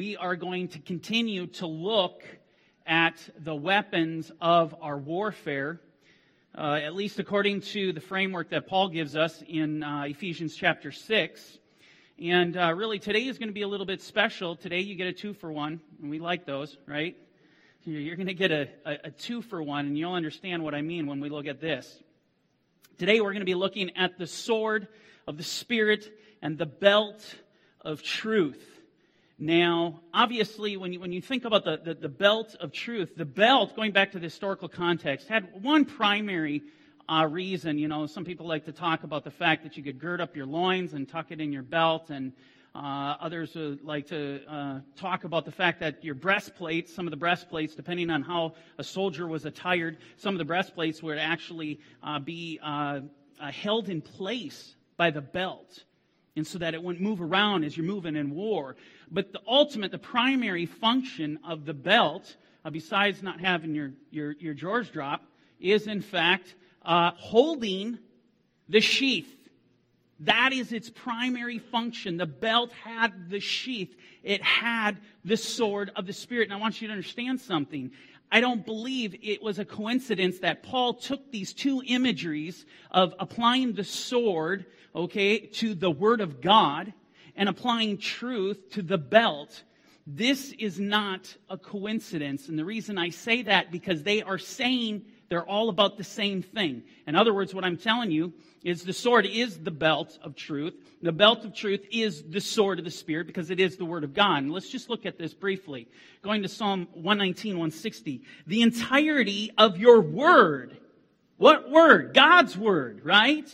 we are going to continue to look at the weapons of our warfare, uh, at least according to the framework that Paul gives us in uh, Ephesians chapter 6. And uh, really, today is going to be a little bit special. Today, you get a two for one, and we like those, right? You're going to get a, a, a two for one, and you'll understand what I mean when we look at this. Today, we're going to be looking at the sword of the Spirit and the belt of truth. Now, obviously, when you, when you think about the, the, the, belt of truth, the belt, going back to the historical context, had one primary uh, reason. You know, some people like to talk about the fact that you could gird up your loins and tuck it in your belt, and uh, others would like to uh, talk about the fact that your breastplates, some of the breastplates, depending on how a soldier was attired, some of the breastplates would actually uh, be uh, uh, held in place by the belt and so that it wouldn't move around as you're moving in war. But the ultimate, the primary function of the belt, uh, besides not having your, your, your drawers drop, is in fact uh, holding the sheath. That is its primary function. The belt had the sheath. It had the sword of the Spirit. And I want you to understand something. I don't believe it was a coincidence that Paul took these two imageries of applying the sword, okay, to the Word of God and applying truth to the belt. This is not a coincidence. And the reason I say that because they are saying they're all about the same thing. In other words, what I'm telling you is the sword is the belt of truth. The belt of truth is the sword of the Spirit because it is the Word of God. And let's just look at this briefly. Going to Psalm 119, 160. The entirety of your Word, what Word? God's Word, right?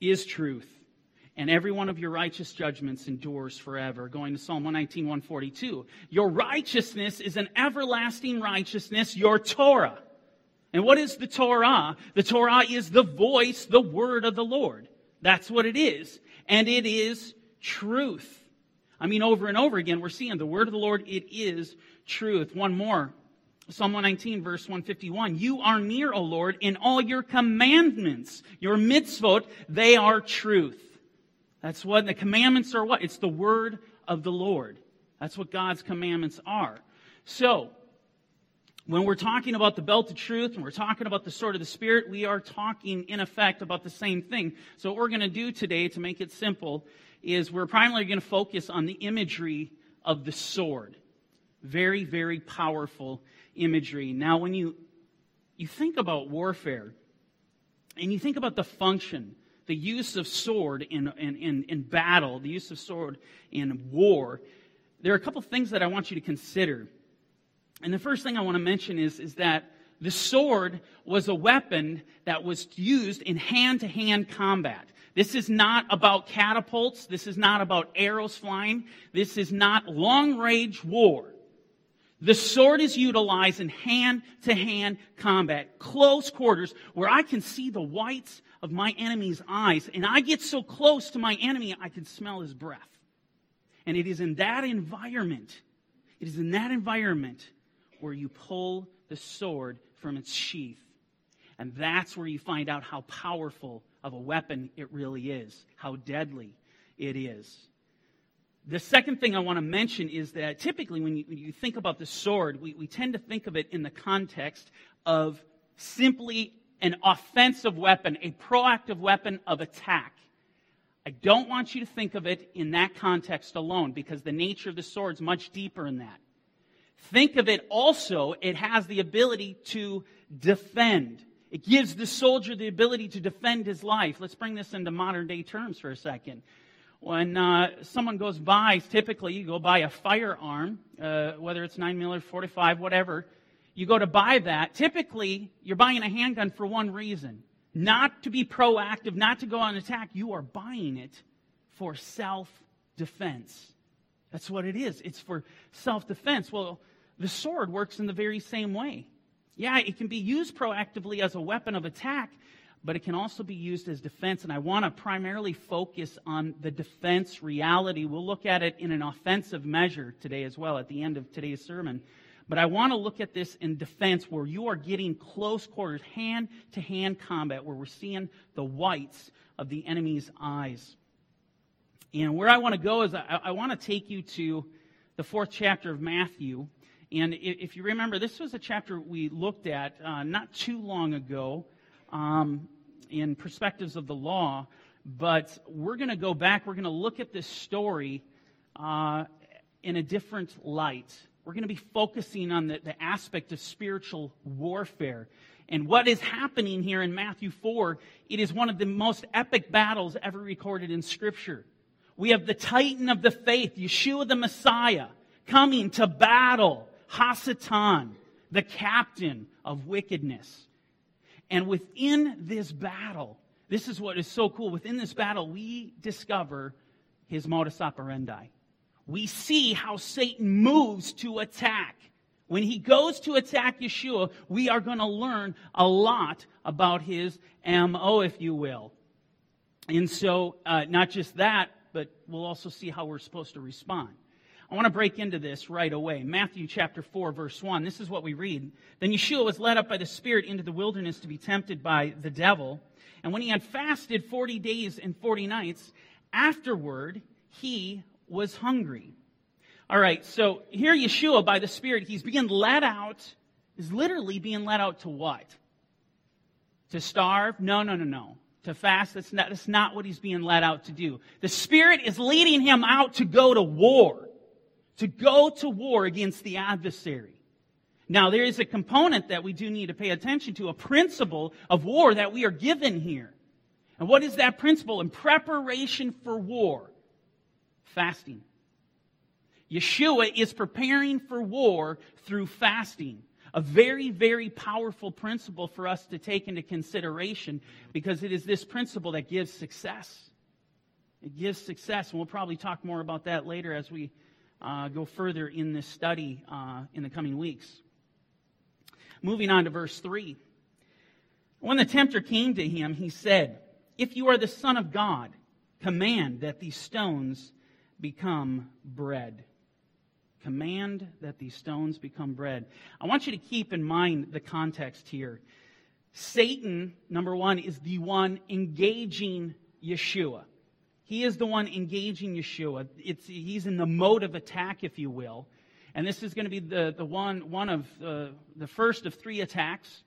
Is truth. And every one of your righteous judgments endures forever. Going to Psalm 119, 142. Your righteousness is an everlasting righteousness, your Torah. And what is the Torah? The Torah is the voice, the word of the Lord. That's what it is. And it is truth. I mean, over and over again, we're seeing the word of the Lord, it is truth. One more. Psalm 119, verse 151. You are near, O Lord, in all your commandments. Your mitzvot, they are truth. That's what the commandments are what? It's the word of the Lord. That's what God's commandments are. So, when we're talking about the belt of truth and we're talking about the sword of the Spirit, we are talking, in effect, about the same thing. So, what we're going to do today, to make it simple, is we're primarily going to focus on the imagery of the sword. Very, very powerful imagery. Now, when you, you think about warfare and you think about the function, the use of sword in, in, in, in battle, the use of sword in war, there are a couple things that I want you to consider. And the first thing I want to mention is, is that the sword was a weapon that was used in hand to hand combat. This is not about catapults. This is not about arrows flying. This is not long range war. The sword is utilized in hand to hand combat, close quarters, where I can see the whites of my enemy's eyes. And I get so close to my enemy, I can smell his breath. And it is in that environment, it is in that environment where you pull the sword from its sheath. And that's where you find out how powerful of a weapon it really is, how deadly it is. The second thing I want to mention is that typically when you, when you think about the sword, we, we tend to think of it in the context of simply an offensive weapon, a proactive weapon of attack. I don't want you to think of it in that context alone because the nature of the sword is much deeper in that. Think of it also, it has the ability to defend. It gives the soldier the ability to defend his life. Let's bring this into modern day terms for a second. When uh, someone goes by, typically you go buy a firearm, uh, whether it's 9 mm, 45, whatever. You go to buy that. Typically, you're buying a handgun for one reason not to be proactive, not to go on attack. You are buying it for self defense. That's what it is. It's for self defense. Well, the sword works in the very same way. Yeah, it can be used proactively as a weapon of attack, but it can also be used as defense. And I want to primarily focus on the defense reality. We'll look at it in an offensive measure today as well at the end of today's sermon. But I want to look at this in defense where you are getting close quarters, hand to hand combat, where we're seeing the whites of the enemy's eyes. And where I want to go is I, I want to take you to the fourth chapter of Matthew. And if you remember, this was a chapter we looked at uh, not too long ago um, in Perspectives of the Law. But we're going to go back. We're going to look at this story uh, in a different light. We're going to be focusing on the, the aspect of spiritual warfare. And what is happening here in Matthew 4, it is one of the most epic battles ever recorded in Scripture. We have the titan of the faith, Yeshua the Messiah, coming to battle Hasatan, the captain of wickedness. And within this battle, this is what is so cool. Within this battle, we discover his modus operandi. We see how Satan moves to attack. When he goes to attack Yeshua, we are going to learn a lot about his MO, if you will. And so, uh, not just that, but we'll also see how we're supposed to respond. I want to break into this right away. Matthew chapter 4, verse 1. This is what we read. Then Yeshua was led up by the Spirit into the wilderness to be tempted by the devil. And when he had fasted 40 days and 40 nights, afterward he was hungry. All right, so here Yeshua, by the Spirit, he's being led out, is literally being led out to what? To starve? No, no, no, no. To fast? That's not, that's not what he's being led out to do. The Spirit is leading him out to go to war. To go to war against the adversary. Now, there is a component that we do need to pay attention to, a principle of war that we are given here. And what is that principle? In preparation for war, fasting. Yeshua is preparing for war through fasting. A very, very powerful principle for us to take into consideration because it is this principle that gives success. It gives success, and we'll probably talk more about that later as we uh, go further in this study uh, in the coming weeks. Moving on to verse 3. When the tempter came to him, he said, If you are the Son of God, command that these stones become bread command that these stones become bread. I want you to keep in mind the context here. Satan, number one, is the one engaging Yeshua. He is the one engaging Yeshua. It's, he's in the mode of attack, if you will. And this is going to be the, the one, one of uh, the first of three attacks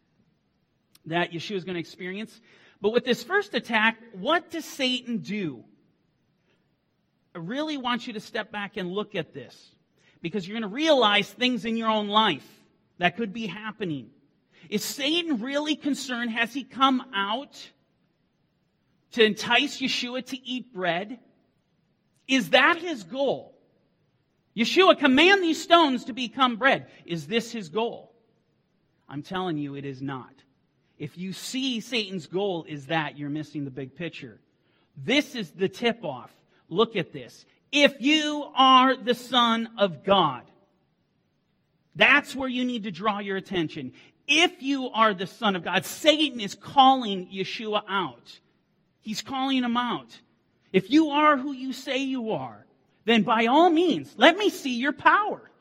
that Yeshua is going to experience. But with this first attack, what does Satan do? I really want you to step back and look at this because you're going to realize things in your own life that could be happening. Is Satan really concerned? Has he come out to entice Yeshua to eat bread? Is that his goal? Yeshua, command these stones to become bread. Is this his goal? I'm telling you, it is not. If you see Satan's goal is that, you're missing the big picture. This is the tip off. Look at this if you are the Son of God. That's where you need to draw your attention. If you are the Son of God, Satan is calling Yeshua out. He's calling him out. If you are who you say you are, then by all means, let me see your power.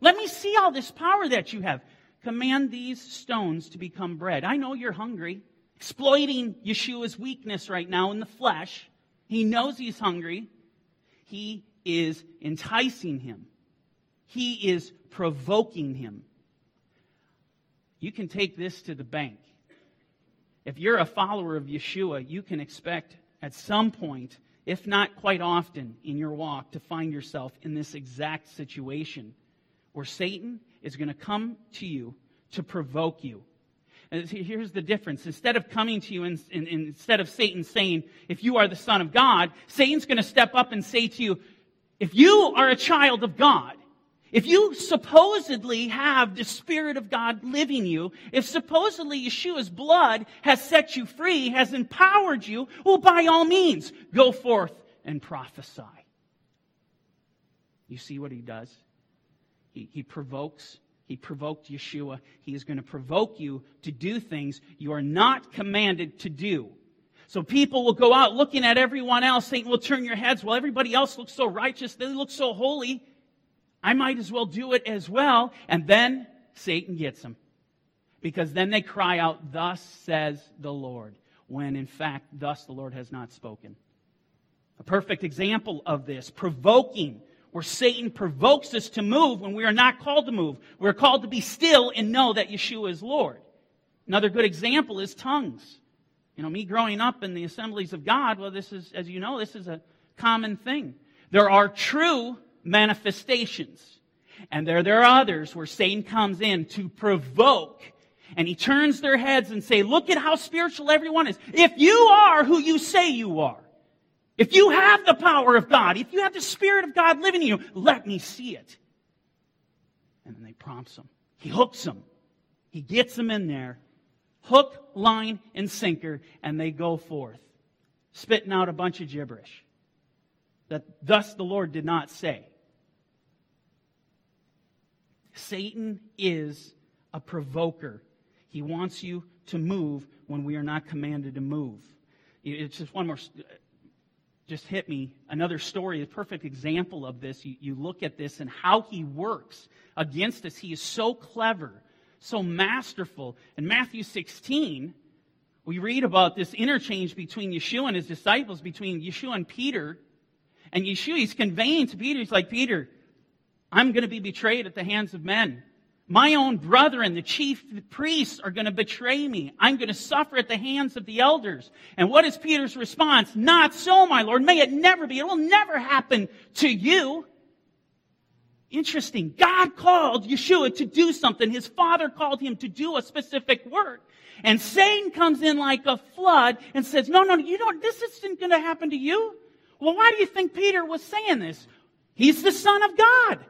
Let me see all this power that you have. Command these stones to become bread. I know you're hungry, exploiting Yeshua's weakness right now in the flesh. He knows he's hungry. He is enticing him. He is provoking him. You can take this to the bank. If you're a follower of Yeshua, you can expect at some point, if not quite often in your walk, to find yourself in this exact situation where Satan is going to come to you to provoke you. And here's the difference. Instead of coming to you and, and, and instead of Satan saying, if you are the son of God, Satan's going to step up and say to you, if you are a child of God, if you supposedly have the Spirit of God living you, if supposedly Yeshua's blood has set you free, has empowered you, well, by all means, go forth and prophesy. You see what he does? He, he provokes he provoked Yeshua. He is going to provoke you to do things you are not commanded to do. So people will go out looking at everyone else. Satan will turn your heads. Well, everybody else looks so righteous. They look so holy. I might as well do it as well. And then Satan gets them. Because then they cry out, Thus says the Lord. When in fact, thus the Lord has not spoken. A perfect example of this, provoking where Satan provokes us to move when we are not called to move. We're called to be still and know that Yeshua is Lord. Another good example is tongues. You know, me growing up in the assemblies of God, well, this is, as you know, this is a common thing. There are true manifestations. And there, there are others where Satan comes in to provoke and he turns their heads and say, look at how spiritual everyone is. If you are who you say you are, if you have the power of God, if you have the Spirit of God living in you, let me see it. And then they prompts him. He hooks them. He gets them in there. Hook, line, and sinker, and they go forth, spitting out a bunch of gibberish. That thus the Lord did not say. Satan is a provoker. He wants you to move when we are not commanded to move. It's just one more uh, just hit me. Another story, a perfect example of this. You, you look at this and how he works against us. He is so clever, so masterful. In Matthew 16, we read about this interchange between Yeshua and his disciples, between Yeshua and Peter. And Yeshua, he's conveying to Peter, he's like, Peter, I'm going to be betrayed at the hands of men. My own brethren, the chief priests, are going to betray me. I'm going to suffer at the hands of the elders. And what is Peter's response? Not so, my Lord. May it never be. It will never happen to you. Interesting. God called Yeshua to do something. His father called him to do a specific work. And Satan comes in like a flood and says, no, no, you don't, this isn't going to happen to you. Well, why do you think Peter was saying this? He's the son of God.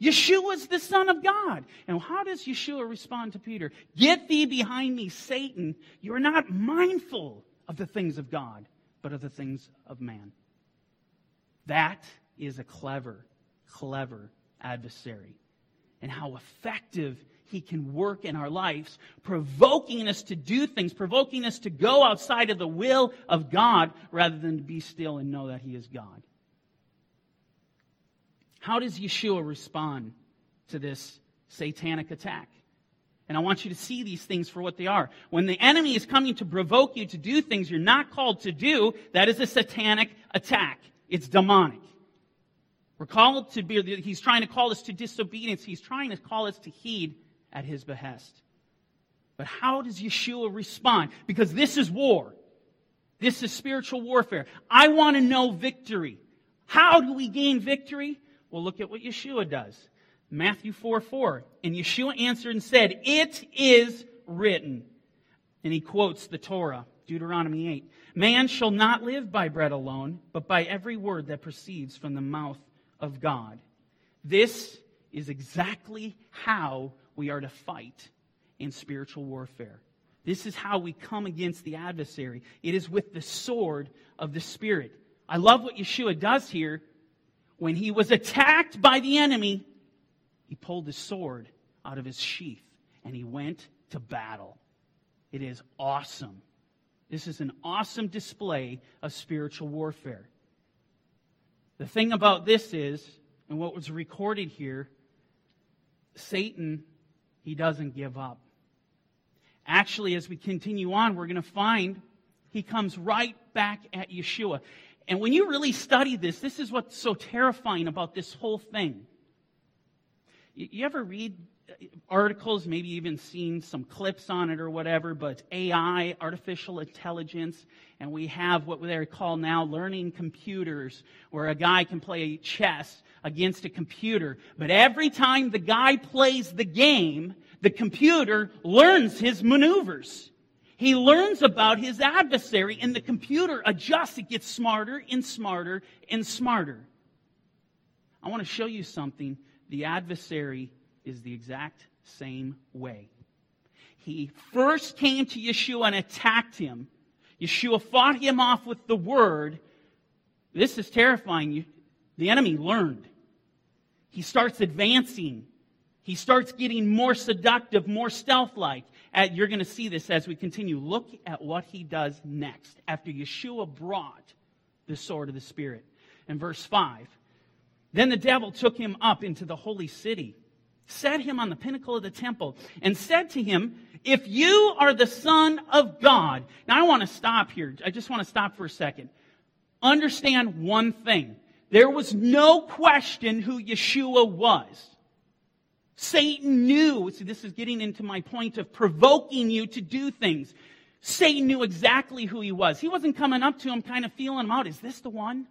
Yeshua is the Son of God. And how does Yeshua respond to Peter? Get thee behind me, Satan. You are not mindful of the things of God, but of the things of man. That is a clever, clever adversary. And how effective he can work in our lives, provoking us to do things, provoking us to go outside of the will of God rather than to be still and know that he is God. How does Yeshua respond to this satanic attack? And I want you to see these things for what they are. When the enemy is coming to provoke you to do things you're not called to do, that is a satanic attack. It's demonic. We're called to be, he's trying to call us to disobedience. He's trying to call us to heed at his behest. But how does Yeshua respond? Because this is war. This is spiritual warfare. I want to know victory. How do we gain victory? Well, look at what Yeshua does. Matthew 4 4. And Yeshua answered and said, It is written. And he quotes the Torah, Deuteronomy 8. Man shall not live by bread alone, but by every word that proceeds from the mouth of God. This is exactly how we are to fight in spiritual warfare. This is how we come against the adversary. It is with the sword of the Spirit. I love what Yeshua does here when he was attacked by the enemy, he pulled his sword out of his sheath and he went to battle. It is awesome. This is an awesome display of spiritual warfare. The thing about this is, and what was recorded here, Satan, he doesn't give up. Actually, as we continue on, we're going to find he comes right back at Yeshua. And when you really study this, this is what's so terrifying about this whole thing. You ever read uh, articles, maybe even seen some clips on it or whatever, but AI, artificial intelligence, and we have what they call now learning computers, where a guy can play chess against a computer. But every time the guy plays the game, the computer learns his maneuvers. He learns about his adversary, and the computer adjusts. It gets smarter and smarter and smarter. I want to show you something. The adversary is the exact same way. He first came to Yeshua and attacked him. Yeshua fought him off with the word. This is terrifying. The enemy learned. He starts advancing. He starts getting more seductive, more stealth like at, you're going to see this as we continue. Look at what he does next after Yeshua brought the sword of the Spirit. In verse 5, then the devil took him up into the holy city, set him on the pinnacle of the temple, and said to him, If you are the Son of God. Now I want to stop here. I just want to stop for a second. Understand one thing. there was no question who Yeshua was. Satan knew, see, this is getting into my point of provoking you to do things. Satan knew exactly who he was. He wasn't coming up to him, kind of feeling him out. Is this the one?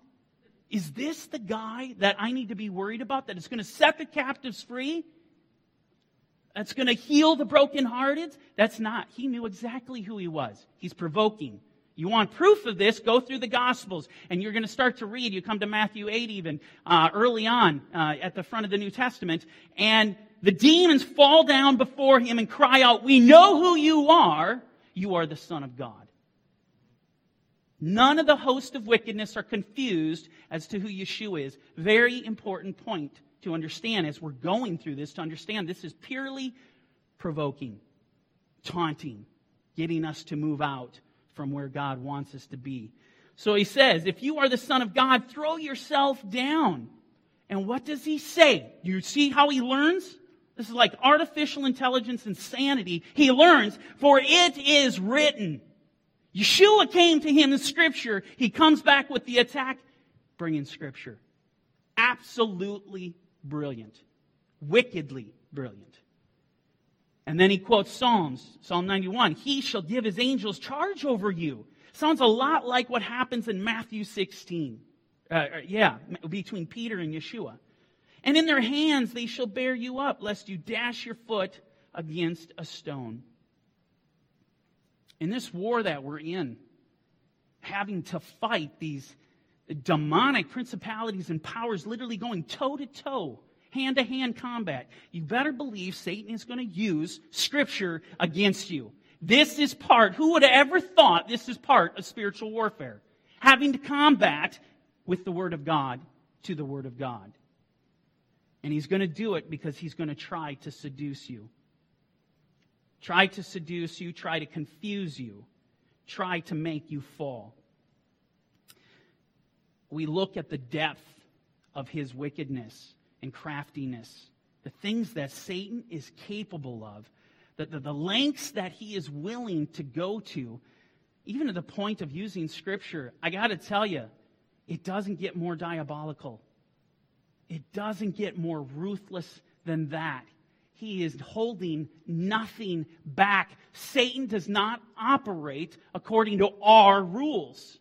Is this the guy that I need to be worried about that is going to set the captives free? That's going to heal the brokenhearted? That's not. He knew exactly who he was. He's provoking. You want proof of this? Go through the Gospels, and you're going to start to read. You come to Matthew 8 even, uh, early on, uh, at the front of the New Testament, and the demons fall down before him and cry out, We know who you are. You are the Son of God. None of the host of wickedness are confused as to who Yeshua is. Very important point to understand as we're going through this, to understand this is purely provoking, taunting, getting us to move out from where God wants us to be. So he says, if you are the Son of God, throw yourself down. And what does he say? Do You see how he learns? This is like artificial intelligence insanity. He learns, for it is written. Yeshua came to him in Scripture. He comes back with the attack, bringing Scripture. Absolutely brilliant. Wickedly brilliant. And then he quotes Psalms, Psalm 91. He shall give his angels charge over you. Sounds a lot like what happens in Matthew 16. Uh, uh, yeah, between Peter and Yeshua. And in their hands they shall bear you up, lest you dash your foot against a stone. In this war that we're in, having to fight these demonic principalities and powers literally going toe to toe hand to hand combat, you better believe Satan is going to use Scripture against you. This is part, who would have ever thought this is part of spiritual warfare? Having to combat with the Word of God to the Word of God. And he's going to do it because he's going to try to seduce you. Try to seduce you, try to confuse you, try to make you fall. We look at the depth of his wickedness and craftiness, the things that Satan is capable of, the, the, the lengths that he is willing to go to, even to the point of using Scripture. I got to tell you, it doesn't get more diabolical. It doesn't get more ruthless than that. He is holding nothing back. Satan does not operate according to our rules.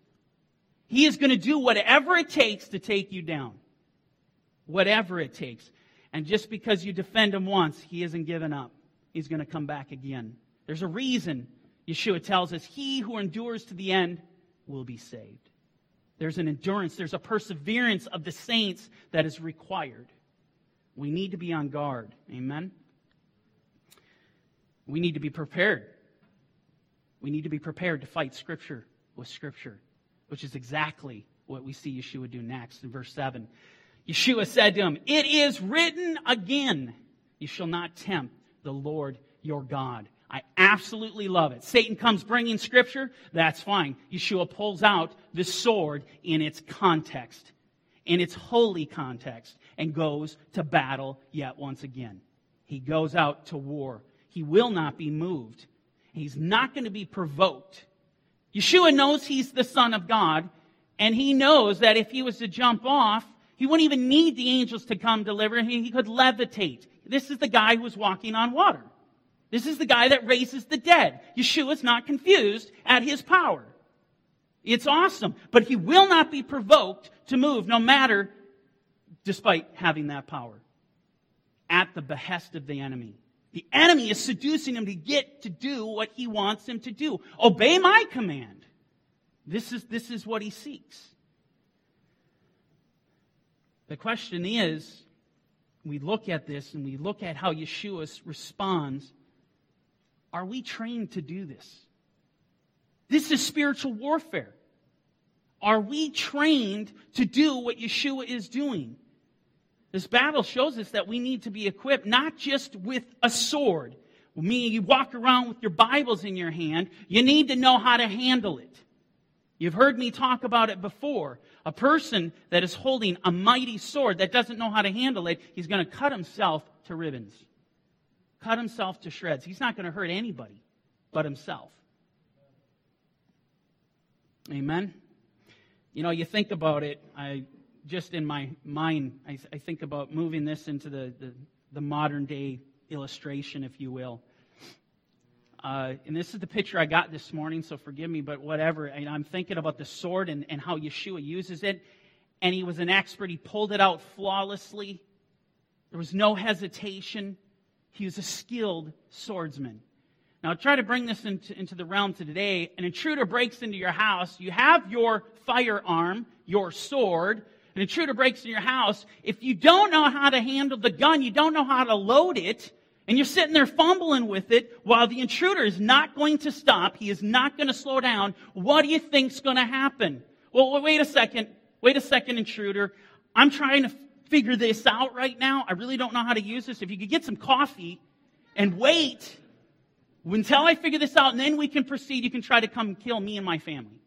He is going to do whatever it takes to take you down whatever it takes. And just because you defend him once, he isn't given up. He's going to come back again. There's a reason Yeshua tells us, He who endures to the end will be saved. There's an endurance, there's a perseverance of the saints that is required. We need to be on guard. Amen? We need to be prepared. We need to be prepared to fight Scripture with Scripture, which is exactly what we see Yeshua do next in verse 7. Yeshua said to him, It is written again, you shall not tempt the Lord your God. I absolutely love it. Satan comes bringing scripture, that's fine. Yeshua pulls out the sword in its context, in its holy context, and goes to battle yet once again. He goes out to war. He will not be moved. He's not going to be provoked. Yeshua knows he's the Son of God, and he knows that if he was to jump off, he wouldn't even need the angels to come deliver him. He could levitate. This is the guy who was walking on water. This is the guy that raises the dead. Yeshua's not confused at his power. It's awesome. But he will not be provoked to move no matter, despite having that power. At the behest of the enemy. The enemy is seducing him to get to do what he wants him to do. Obey my command. This is, this is what he seeks. The question is, we look at this and we look at how Yeshua responds. Are we trained to do this? This is spiritual warfare. Are we trained to do what Yeshua is doing? This battle shows us that we need to be equipped not just with a sword. Meaning you walk around with your Bibles in your hand, you need to know how to handle it. You've heard me talk about it before. A person that is holding a mighty sword that doesn't know how to handle it, he's going to cut himself to ribbons, cut himself to shreds. He's not going to hurt anybody but himself. Amen. You know, you think about it. I just in my mind, I, I think about moving this into the, the, the, modern day illustration, if you will. Uh, and this is the picture I got this morning, so forgive me, but whatever. And I'm thinking about the sword and, and how Yeshua uses it. And he was an expert. He pulled it out flawlessly. There was no hesitation. He was a skilled swordsman. Now, try to bring this into, into the realm to today. An intruder breaks into your house. You have your firearm, your sword. An intruder breaks into your house. If you don't know how to handle the gun, you don't know how to load it, and you're sitting there fumbling with it while the intruder is not going to stop, he is not going to slow down, what do you think's going to happen? Well, wait a second. Wait a second, intruder. I'm trying to figure this out right now. I really don't know how to use this. If you could get some coffee and wait until I figure this out, and then we can proceed. You can try to come kill me and my family.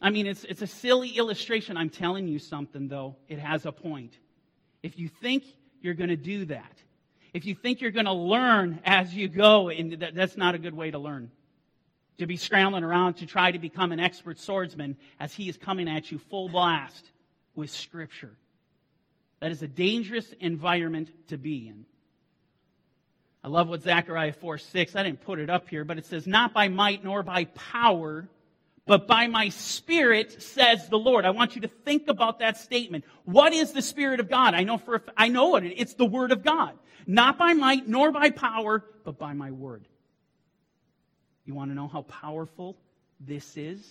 I mean, it's, it's a silly illustration. I'm telling you something, though. It has a point. If you think you're going to do that, if you think you're going to learn as you go, and that, that's not a good way to learn. To be scrambling around to try to become an expert swordsman as he is coming at you full blast with Scripture. That is a dangerous environment to be in. I love what Zechariah 4 6, I didn't put it up here, but it says, Not by might nor by power, but by my spirit, says the Lord. I want you to think about that statement. What is the Spirit of God? I know for, I know it. It's the Word of God. Not by might nor by power, but by my Word. You want to know how powerful this is?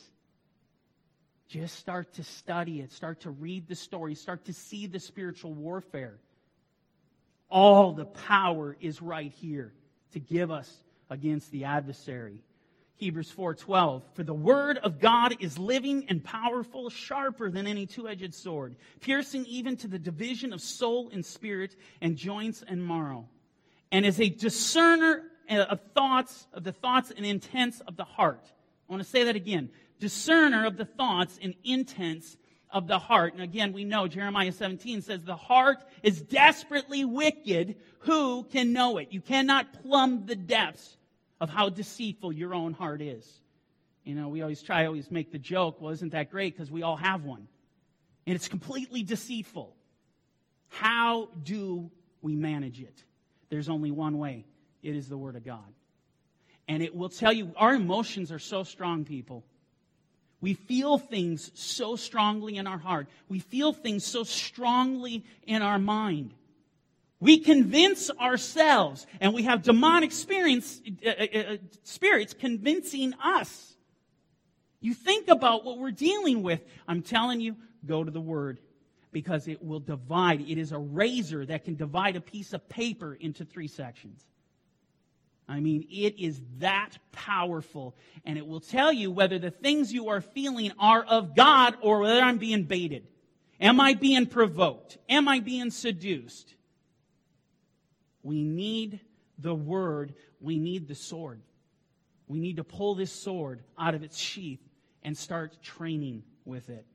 Just start to study it. Start to read the story. Start to see the spiritual warfare. All the power is right here to give us against the adversary. Hebrews 4:12 For the word of God is living and powerful sharper than any two-edged sword piercing even to the division of soul and spirit and joints and marrow and is a discerner uh, of thoughts of the thoughts and intents of the heart. I want to say that again. Discerner of the thoughts and intents of the heart. And again, we know Jeremiah 17 says the heart is desperately wicked. Who can know it? You cannot plumb the depths of how deceitful your own heart is. You know, we always try, always make the joke, well, isn't that great? Because we all have one. And it's completely deceitful. How do we manage it? There's only one way it is the Word of God. And it will tell you, our emotions are so strong, people. We feel things so strongly in our heart. We feel things so strongly in our mind. We convince ourselves, and we have demonic experience, uh, uh, uh, spirits convincing us. You think about what we're dealing with. I'm telling you, go to the Word because it will divide. It is a razor that can divide a piece of paper into three sections. I mean, it is that powerful. And it will tell you whether the things you are feeling are of God or whether I'm being baited. Am I being provoked? Am I being seduced? We need the word. We need the sword. We need to pull this sword out of its sheath and start training with it.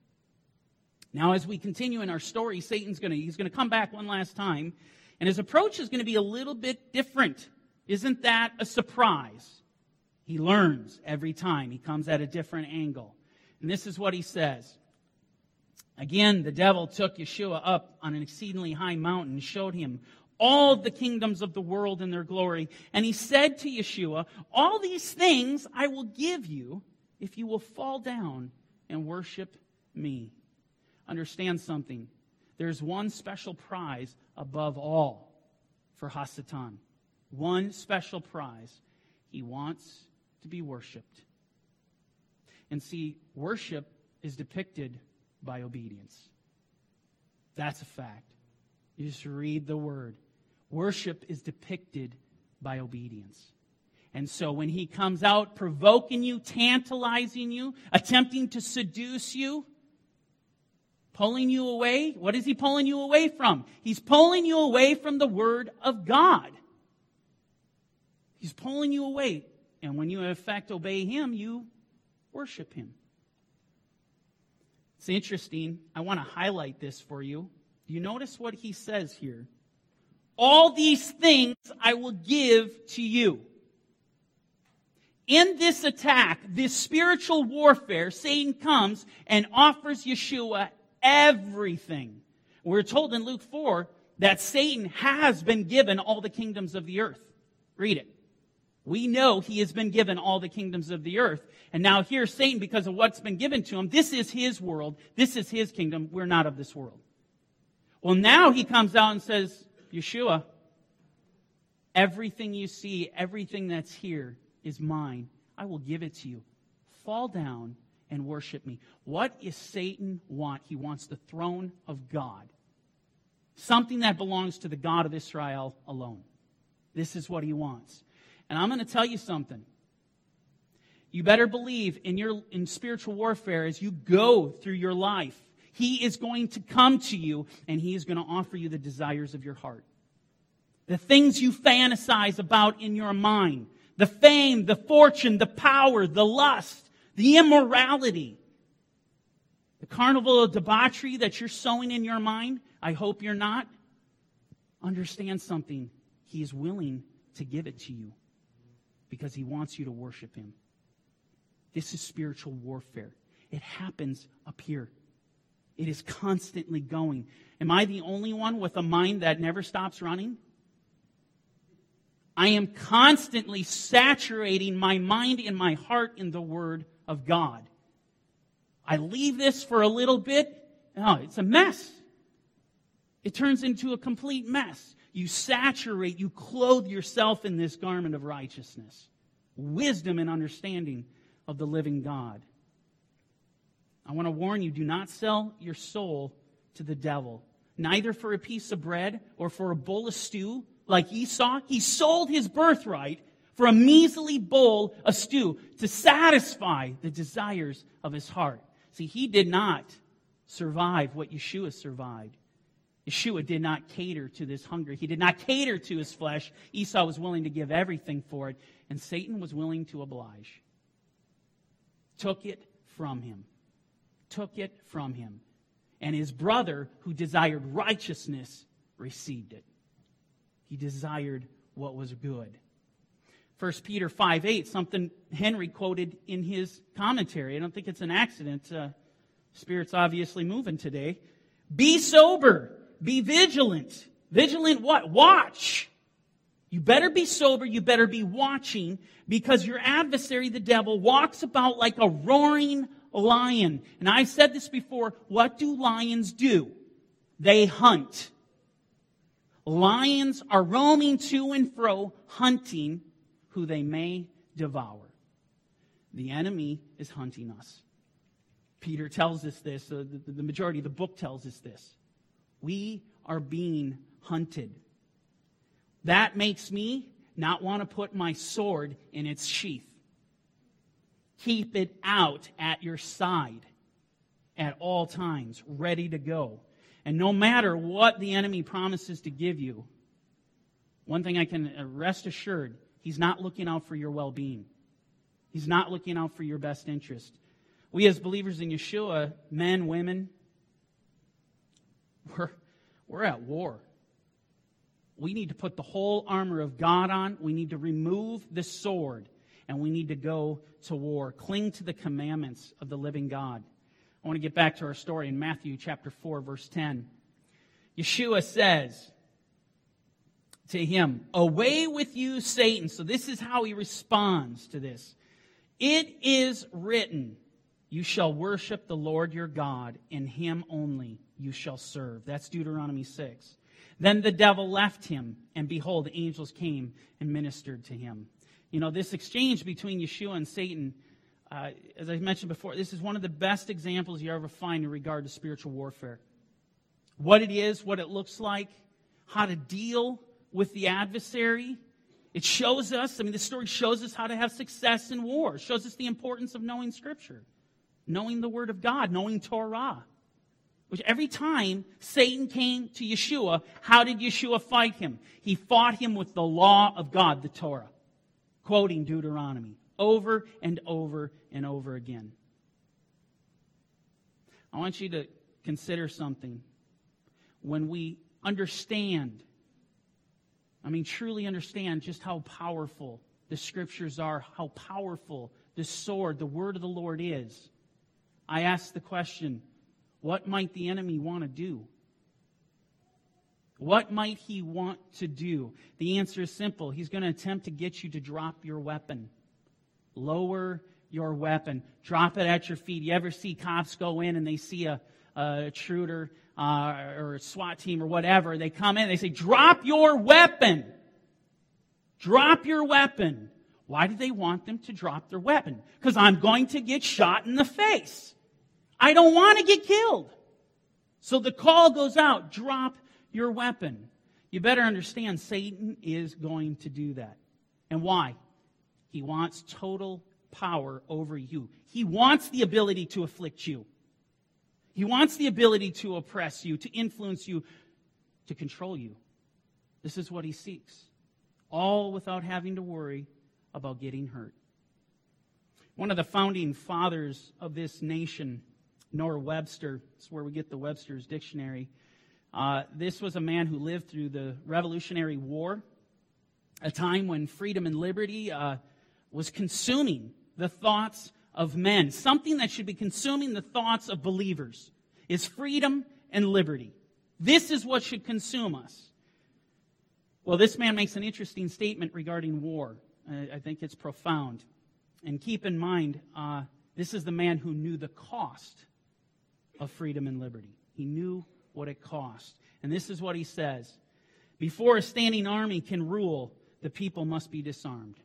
Now, as we continue in our story, Satan's going to, he's going to come back one last time, and his approach is going to be a little bit different isn't that a surprise? He learns every time. He comes at a different angle. And this is what he says. Again, the devil took Yeshua up on an exceedingly high mountain and showed him all the kingdoms of the world and their glory. And he said to Yeshua, All these things I will give you if you will fall down and worship me. Understand something. There's one special prize above all for Hasatan one special prize. He wants to be worshiped. And see, worship is depicted by obedience. That's a fact. You just read the word. Worship is depicted by obedience. And so when he comes out provoking you, tantalizing you, attempting to seduce you, pulling you away, what is he pulling you away from? He's pulling you away from the word of God. He's pulling you away. And when you, in fact, obey Him, you worship Him. It's interesting. I want to highlight this for you. You notice what He says here? All these things I will give to you. In this attack, this spiritual warfare, Satan comes and offers Yeshua everything. We're told in Luke 4 that Satan has been given all the kingdoms of the earth. Read it. We know he has been given all the kingdoms of the earth. And now here Satan, because of what's been given to him, this is his world. This is his kingdom. We're not of this world. Well, now he comes out and says, Yeshua, everything you see, everything that's here is mine. I will give it to you. Fall down and worship me. What does Satan want? He wants the throne of God. Something that belongs to the God of Israel alone. This is what he wants. And I'm going to tell you something. You better believe in your in spiritual warfare as you go through your life. He is going to come to you and he is going to offer you the desires of your heart. The things you fantasize about in your mind, the fame, the fortune, the power, the lust, the immorality, the carnival of debauchery that you're sowing in your mind. I hope you're not. Understand something. He is willing to give it to you because he wants you to worship him. This is spiritual warfare. It happens up here. It is constantly going. Am I the only one with a mind that never stops running? I am constantly saturating my mind and my heart in the Word of God. I leave this for a little bit. Oh, it's a mess. It turns into a complete mess. You saturate, you clothe yourself in this garment of righteousness, wisdom and understanding of the living God. I want to warn you do not sell your soul to the devil, neither for a piece of bread or for a bowl of stew like Esau. He sold his birthright for a measly bowl of stew to satisfy the desires of his heart. See, he did not survive what Yeshua survived. Yeshua did not cater to this hunger. He did not cater to his flesh. Esau was willing to give everything for it, and Satan was willing to oblige. Took it from him. Took it from him. And his brother, who desired righteousness, received it. He desired what was good. 1 Peter 5 8, something Henry quoted in his commentary. I don't think it's an accident. Uh, Spirit's obviously moving today. Be sober be vigilant. Vigilant what? Watch. You better be sober. You better be watching because your adversary, the devil, walks about like a roaring lion. And I've said this before. What do lions do? They hunt. Lions are roaming to and fro, hunting who they may devour. The enemy is hunting us. Peter tells us this. Uh, the, the majority of the book tells us this. We are being hunted. That makes me not want to put my sword in its sheath. Keep it out at your side at all times, ready to go. And no matter what the enemy promises to give you, one thing I can uh, rest assured, he's not looking out for your well being. He's not looking out for your best interest. We, as believers in Yeshua, men, women, we're, we're at war. We need to put the whole armor of God on. We need to remove the sword and we need to go to war. Cling to the commandments of the living God. I want to get back to our story in Matthew chapter 4, verse 10. Yeshua says to him, Away with you, Satan. So this is how he responds to this. It is written, You shall worship the Lord your God, and him only you shall serve. That's Deuteronomy 6. Then the devil left him, and behold, angels came and ministered to him. You know, this exchange between Yeshua and Satan, uh, as I mentioned before, this is one of the best examples you ever find in regard to spiritual warfare. What it is, what it looks like, how to deal with the adversary. It shows us, I mean, the story shows us how to have success in war. It shows us the importance of knowing Scripture, knowing the Word of God, knowing Torah. Which every time Satan came to Yeshua, how did Yeshua fight him? He fought him with the law of God, the Torah, quoting Deuteronomy over and over and over again. I want you to consider something. When we understand, I mean, truly understand just how powerful the scriptures are, how powerful the sword, the word of the Lord is, I ask the question What might the enemy want to do? What might he want to do? The answer is simple. He's going to attempt to get you to drop your weapon. Lower your weapon. Drop it at your feet. You ever see cops go in and they see a, a intruder uh, or a SWAT team or whatever? They come in, and they say, drop your weapon. Drop your weapon. Why do they want them to drop their weapon? Because I'm going to get shot in the face. I don't want to get killed. So the call goes out drop your weapon. You better understand Satan is going to do that. And why? He wants total power over you. He wants the ability to afflict you. He wants the ability to oppress you, to influence you, to control you. This is what he seeks. All without having to worry about getting hurt. One of the founding fathers of this nation, Noah Webster, that's where we get the Webster's Dictionary. Uh, this was a man who lived through the Revolutionary War, a time when freedom and liberty uh, was consuming the thoughts of men. Something that should be consuming the thoughts of believers is freedom and liberty. This is what should consume us. Well, this man makes an interesting statement regarding war. I think it's profound. And keep in mind, uh, this is the man who knew the cost of freedom and liberty. He knew what it cost. And this is what he says Before a standing army can rule, the people must be disarmed.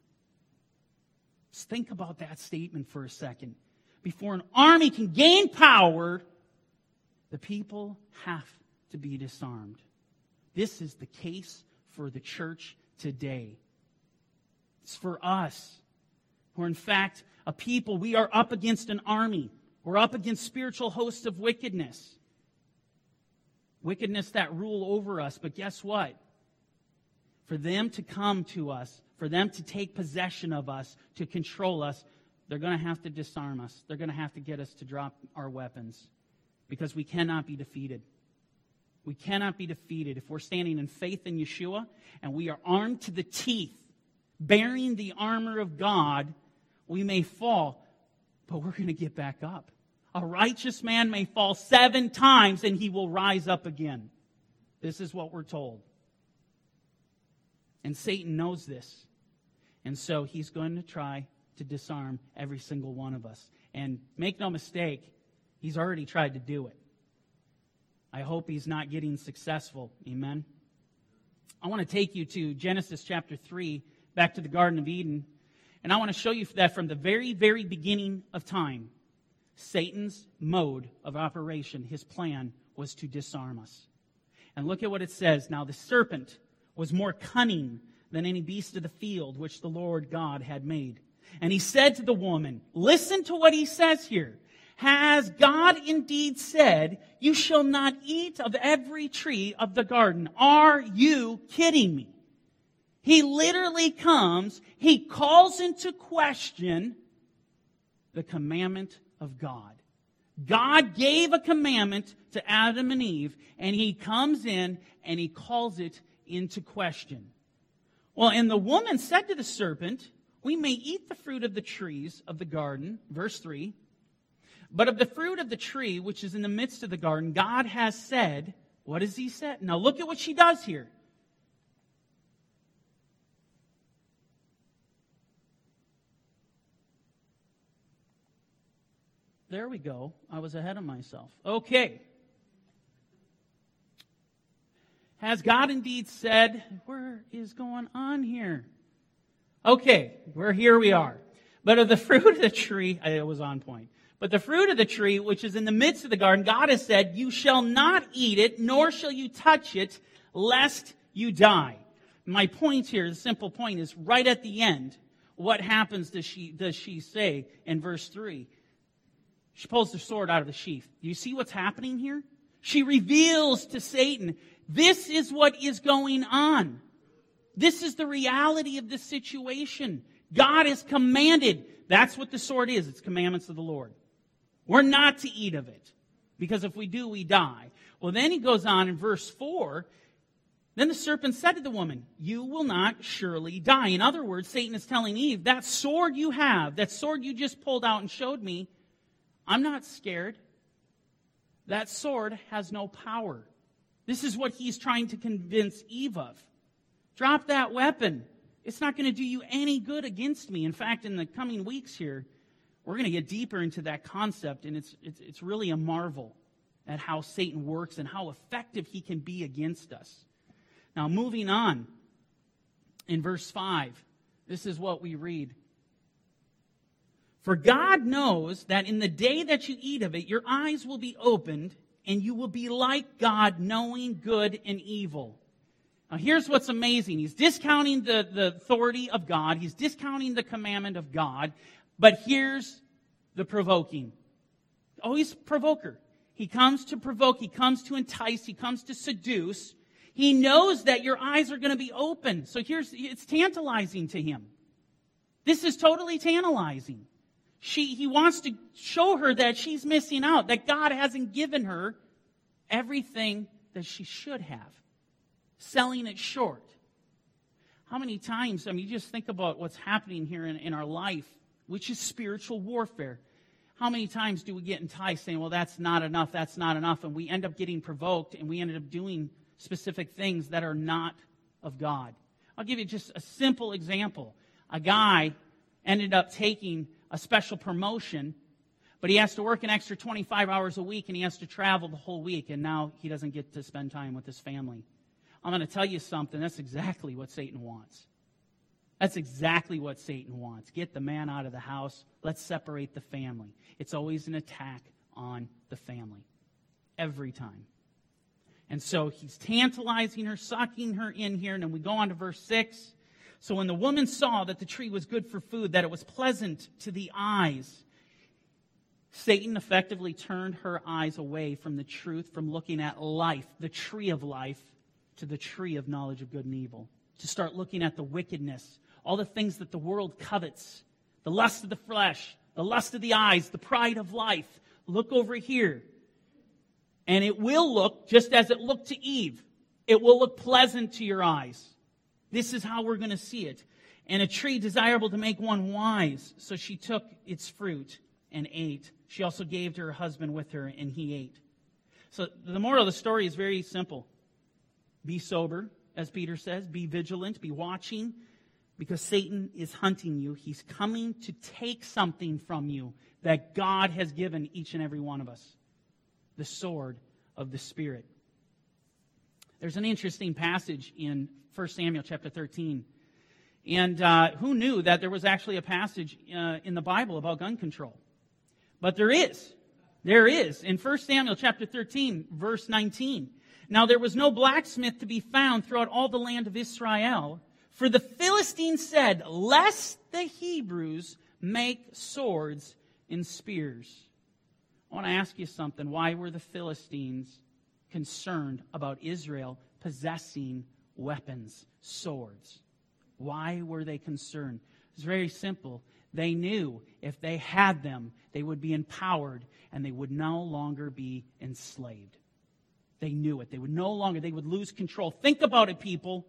Just think about that statement for a second. Before an army can gain power, the people have to be disarmed. This is the case for the church today. It's for us. We're, in fact, a people. We are up against an army. We're up against spiritual hosts of wickedness. Wickedness that rule over us. But guess what? For them to come to us for them to take possession of us, to control us, they're going to have to disarm us. They're going to have to get us to drop our weapons because we cannot be defeated. We cannot be defeated if we're standing in faith in Yeshua and we are armed to the teeth, bearing the armor of God. We may fall, but we're going to get back up. A righteous man may fall seven times and he will rise up again. This is what we're told. And Satan knows this. And so he's going to try to disarm every single one of us. And make no mistake, he's already tried to do it. I hope he's not getting successful. Amen. I want to take you to Genesis chapter 3, back to the Garden of Eden. And I want to show you that from the very, very beginning of time, Satan's mode of operation, his plan, was to disarm us. And look at what it says. Now, the serpent was more cunning than any beast of the field which the Lord God had made. And he said to the woman, listen to what he says here. Has God indeed said, you shall not eat of every tree of the garden? Are you kidding me? He literally comes, he calls into question the commandment of God. God gave a commandment to Adam and Eve, and he comes in and he calls it into question. Well, and the woman said to the serpent, We may eat the fruit of the trees of the garden, verse 3. But of the fruit of the tree which is in the midst of the garden, God has said, What has He said? Now look at what she does here. There we go. I was ahead of myself. Okay. Has God indeed said, where is going on here? Okay, we're here we are. But of the fruit of the tree, it was on point. But the fruit of the tree, which is in the midst of the garden, God has said, you shall not eat it, nor shall you touch it, lest you die. My point here, the simple point is right at the end, what happens does she, does she say in verse 3? She pulls the sword out of the sheath. Do you see what's happening here? She reveals to Satan, this is what is going on. This is the reality of this situation. God has commanded. That's what the sword is. It's commandments of the Lord. We're not to eat of it. Because if we do, we die. Well, then he goes on in verse 4. Then the serpent said to the woman, You will not surely die. In other words, Satan is telling Eve, That sword you have, that sword you just pulled out and showed me, I'm not scared. that sword has no power. This is what he's trying to convince Eve of. Drop that weapon. It's not going to do you any good against me. In fact, in the coming weeks here, we're going to get deeper into that concept, and it's, it's, it's really a marvel at how Satan works and how effective he can be against us. Now, moving on, in verse 5, this is what we read. For God knows that in the day that you eat of it, your eyes will be opened, and you will be like God, knowing good and evil. Now, here's what's amazing. He's discounting the, the authority of God, he's discounting the commandment of God, but here's the provoking. Oh, he's provoker. He comes to provoke, he comes to entice, he comes to seduce. He knows that your eyes are going to be open. So here's, it's tantalizing to him. This is totally tantalizing. She, he wants to show her that she's missing out, that God hasn't given her everything that she should have, selling it short. How many times, I mean, just think about what's happening here in, in our life, which is spiritual warfare. How many times do we get enticed saying, well, that's not enough, that's not enough, and we end up getting provoked and we ended up doing specific things that are not of God? I'll give you just a simple example. A guy ended up taking a special promotion, but he has to work an extra 25 hours a week and he has to travel the whole week, and now he doesn't get to spend time with his family. I'm going to tell you something. That's exactly what Satan wants. That's exactly what Satan wants. Get the man out of the house. Let's separate the family. It's always an attack on the family. Every time. And so he's tantalizing her, sucking her in here. And then we go on to verse 6. So when the woman saw that the tree was good for food, that it was pleasant to the eyes, Satan effectively turned her eyes away from the truth, from looking at life, the tree of life, to the tree of knowledge of good and evil. To start looking at the wickedness, all the things that the world covets, the lust of the flesh, the lust of the eyes, the pride of life. Look over here. And it will look just as it looked to Eve. It will look pleasant to your eyes. This is how we're going to see it. And a tree desirable to make one wise. So she took its fruit and ate. She also gave to her husband with her, and he ate. So the moral of the story is very simple be sober, as Peter says, be vigilant, be watching, because Satan is hunting you. He's coming to take something from you that God has given each and every one of us the sword of the Spirit. There's an interesting passage in 1 Samuel chapter 13. And uh, who knew that there was actually a passage uh, in the Bible about gun control? But there is. There is. In 1 Samuel chapter 13, verse 19. Now there was no blacksmith to be found throughout all the land of Israel for the Philistines said, Lest the Hebrews make swords and spears. I want to ask you something. Why were the Philistines concerned about Israel possessing weapons, swords? Why were they concerned? It's very simple. They knew if they had them, they would be empowered and they would no longer be enslaved. They knew it. They would no longer, they would lose control. Think about it, people.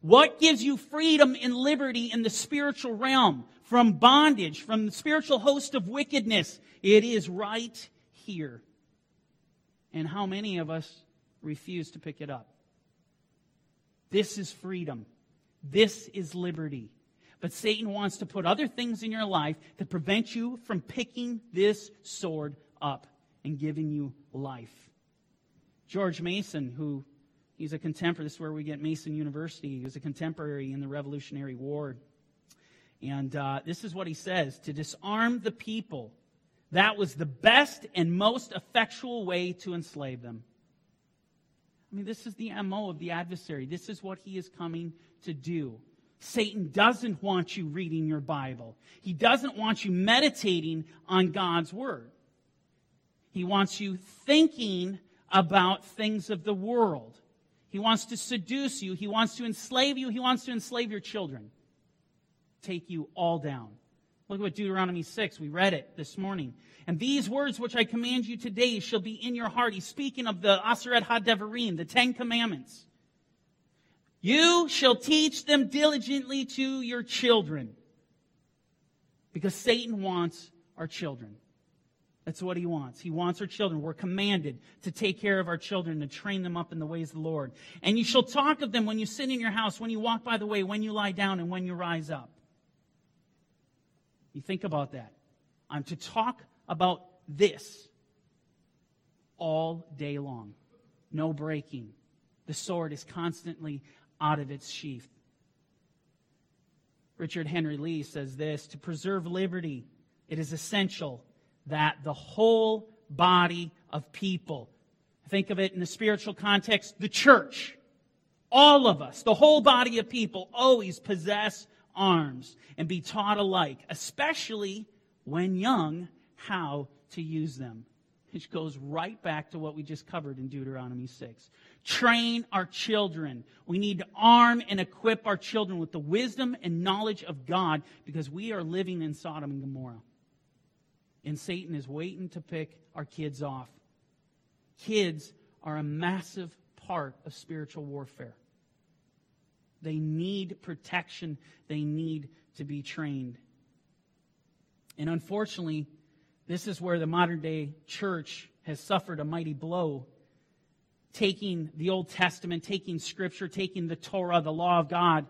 What gives you freedom and liberty in the spiritual realm from bondage, from the spiritual host of wickedness? It is right here. And how many of us refuse to pick it up? This is freedom. This is liberty. But Satan wants to put other things in your life to prevent you from picking this sword up and giving you life. George Mason, who He's a contemporary. This is where we get Mason University. He was a contemporary in the Revolutionary War. And uh, this is what he says to disarm the people. That was the best and most effectual way to enslave them. I mean, this is the MO of the adversary. This is what he is coming to do. Satan doesn't want you reading your Bible. He doesn't want you meditating on God's Word. He wants you thinking about things of the world. He wants to seduce you. He wants to enslave you. He wants to enslave your children. Take you all down. Look at Deuteronomy 6, we read it this morning. And these words which I command you today shall be in your heart. He's speaking of the Aseret HaDevarim, the Ten Commandments. You shall teach them diligently to your children. Because Satan wants our children. That's what he wants. He wants our children. We're commanded to take care of our children, to train them up in the ways of the Lord. And you shall talk of them when you sit in your house, when you walk by the way, when you lie down, and when you rise up. You think about that. I'm to talk about this all day long. No breaking. The sword is constantly out of its sheath. Richard Henry Lee says this To preserve liberty, it is essential that the whole body of people, think of it in the spiritual context, the church, all of us, the whole body of people, always possess arms and be taught alike, especially when young, how to use them. Which goes right back to what we just covered in Deuteronomy 6. Train our children. We need to arm and equip our children with the wisdom and knowledge of God because we are living in Sodom and Gomorrah. And Satan is waiting to pick our kids off. Kids are a massive part of spiritual warfare. They need protection, they need to be trained. And unfortunately, this is where the modern day church has suffered a mighty blow. Taking the Old Testament, taking Scripture, taking the Torah, the law of God,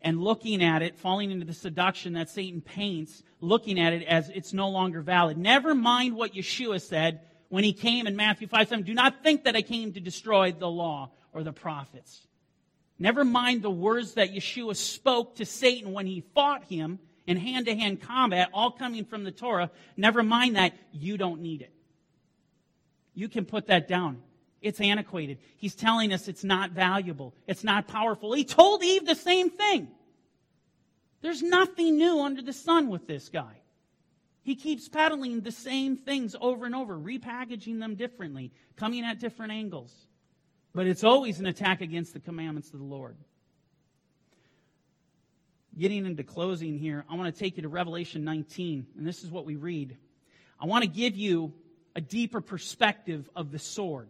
and looking at it, falling into the seduction that Satan paints, looking at it as it's no longer valid. Never mind what Yeshua said when he came in Matthew 5 7. Do not think that I came to destroy the law or the prophets. Never mind the words that Yeshua spoke to Satan when he fought him in hand to hand combat, all coming from the Torah. Never mind that. You don't need it. You can put that down. It's antiquated. He's telling us it's not valuable. It's not powerful. He told Eve the same thing. There's nothing new under the sun with this guy. He keeps peddling the same things over and over, repackaging them differently, coming at different angles. But it's always an attack against the commandments of the Lord. Getting into closing here, I want to take you to Revelation 19, and this is what we read. I want to give you a deeper perspective of the sword.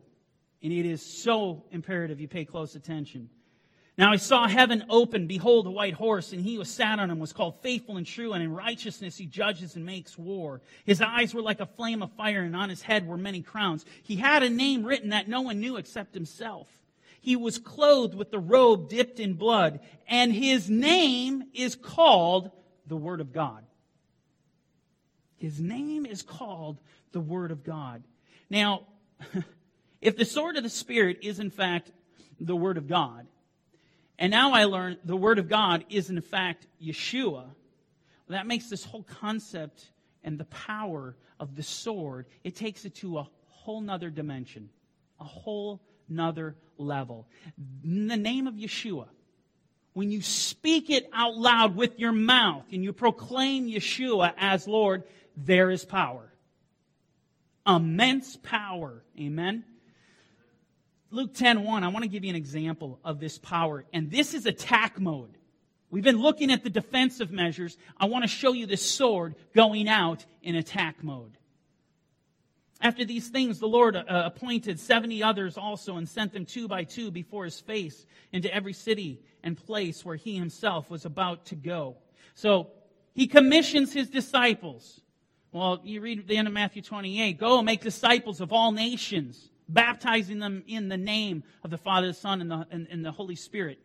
And it is so imperative you pay close attention. Now I saw heaven open, behold, a white horse, and he who sat on him was called faithful and true, and in righteousness he judges and makes war. His eyes were like a flame of fire, and on his head were many crowns. He had a name written that no one knew except himself. He was clothed with the robe dipped in blood, and his name is called the Word of God. His name is called the Word of God. Now, If the sword of the Spirit is in fact the Word of God, and now I learn the Word of God is in fact Yeshua, that makes this whole concept and the power of the sword, it takes it to a whole nother dimension, a whole nother level. In the name of Yeshua, when you speak it out loud with your mouth and you proclaim Yeshua as Lord, there is power. Immense power. Amen. Luke 10 1, I want to give you an example of this power. And this is attack mode. We've been looking at the defensive measures. I want to show you this sword going out in attack mode. After these things, the Lord uh, appointed 70 others also and sent them two by two before his face into every city and place where he himself was about to go. So he commissions his disciples. Well, you read the end of Matthew 28 Go make disciples of all nations baptizing them in the name of the Father, the Son, and the, and, and the Holy Spirit.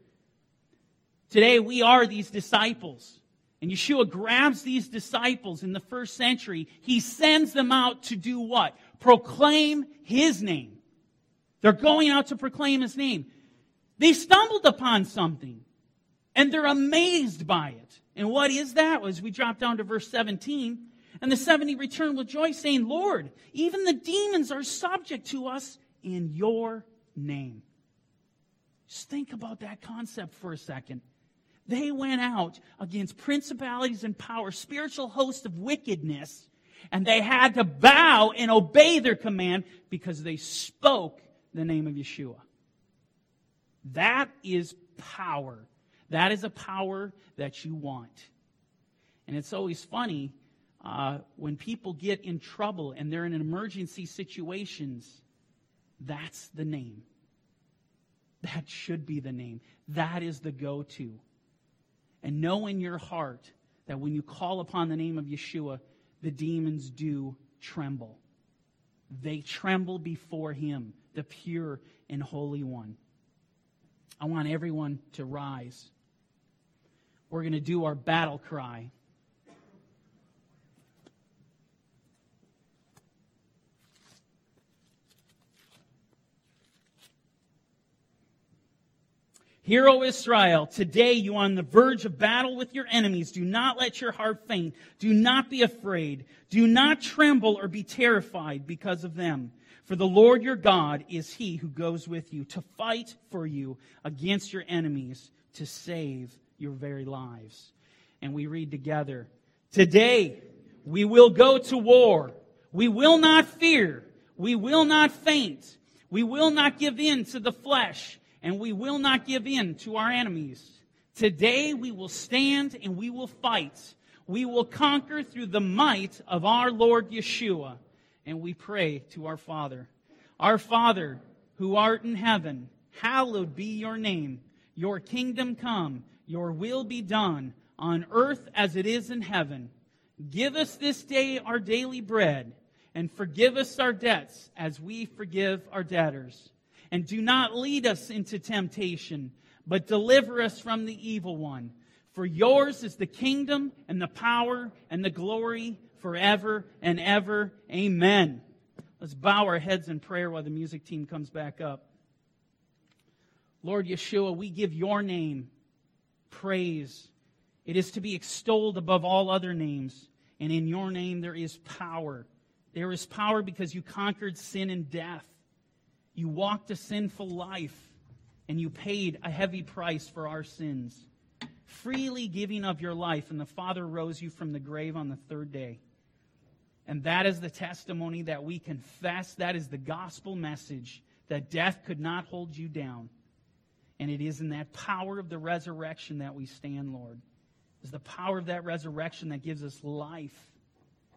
Today, we are these disciples. And Yeshua grabs these disciples in the first century. He sends them out to do what? Proclaim His name. They're going out to proclaim His name. They stumbled upon something and they're amazed by it. And what is that? As we drop down to verse 17, and the 70 returned with joy, saying, Lord, even the demons are subject to us in your name. Just think about that concept for a second. They went out against principalities and powers, spiritual hosts of wickedness, and they had to bow and obey their command because they spoke the name of Yeshua. That is power. That is a power that you want. And it's always funny uh, when people get in trouble and they're in emergency situations, that's the name. That should be the name. That is the go to. And know in your heart that when you call upon the name of Yeshua, the demons do tremble. They tremble before him, the pure and holy one. I want everyone to rise. We're going to do our battle cry. Hear, O Israel, today you are on the verge of battle with your enemies. Do not let your heart faint. Do not be afraid. Do not tremble or be terrified because of them. For the Lord your God is he who goes with you to fight for you against your enemies to save your very lives. And we read together, Today we will go to war. We will not fear. We will not faint. We will not give in to the flesh and we will not give in to our enemies. Today we will stand and we will fight. We will conquer through the might of our Lord Yeshua. And we pray to our Father. Our Father, who art in heaven, hallowed be your name. Your kingdom come, your will be done, on earth as it is in heaven. Give us this day our daily bread, and forgive us our debts as we forgive our debtors and do not lead us into temptation, but deliver us from the evil one. For yours is the kingdom and the power and the glory forever and ever. Amen. Let's bow our heads in prayer while the music team comes back up. Lord Yeshua, we give your name praise. It is to be extolled above all other names. And in your name there is power. There is power because you conquered sin and death. You walked a sinful life and you paid a heavy price for our sins, freely giving of your life, and the Father rose you from the grave on the third day. And that is the testimony that we confess. That is the gospel message that death could not hold you down. And it is in that power of the resurrection that we stand, Lord. It's the power of that resurrection that gives us life,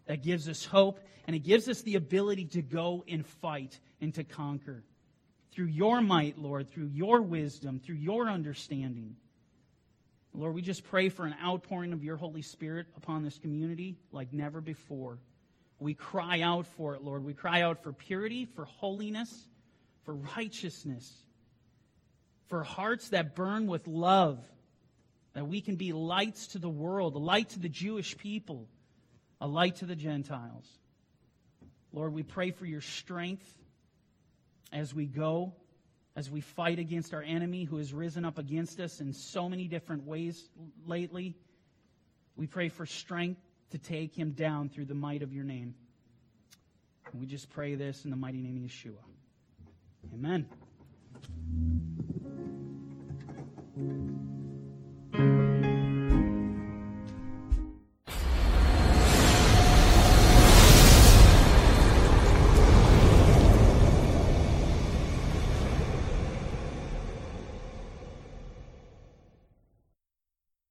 that gives us hope, and it gives us the ability to go and fight and to conquer. Through your might, Lord, through your wisdom, through your understanding. Lord, we just pray for an outpouring of your Holy Spirit upon this community like never before. We cry out for it, Lord. We cry out for purity, for holiness, for righteousness, for hearts that burn with love, that we can be lights to the world, a light to the Jewish people, a light to the Gentiles. Lord, we pray for your strength as we go, as we fight against our enemy who has risen up against us in so many different ways lately. We pray for strength to take him down through the might of your name. And we just pray this in the mighty name of Yeshua. Amen.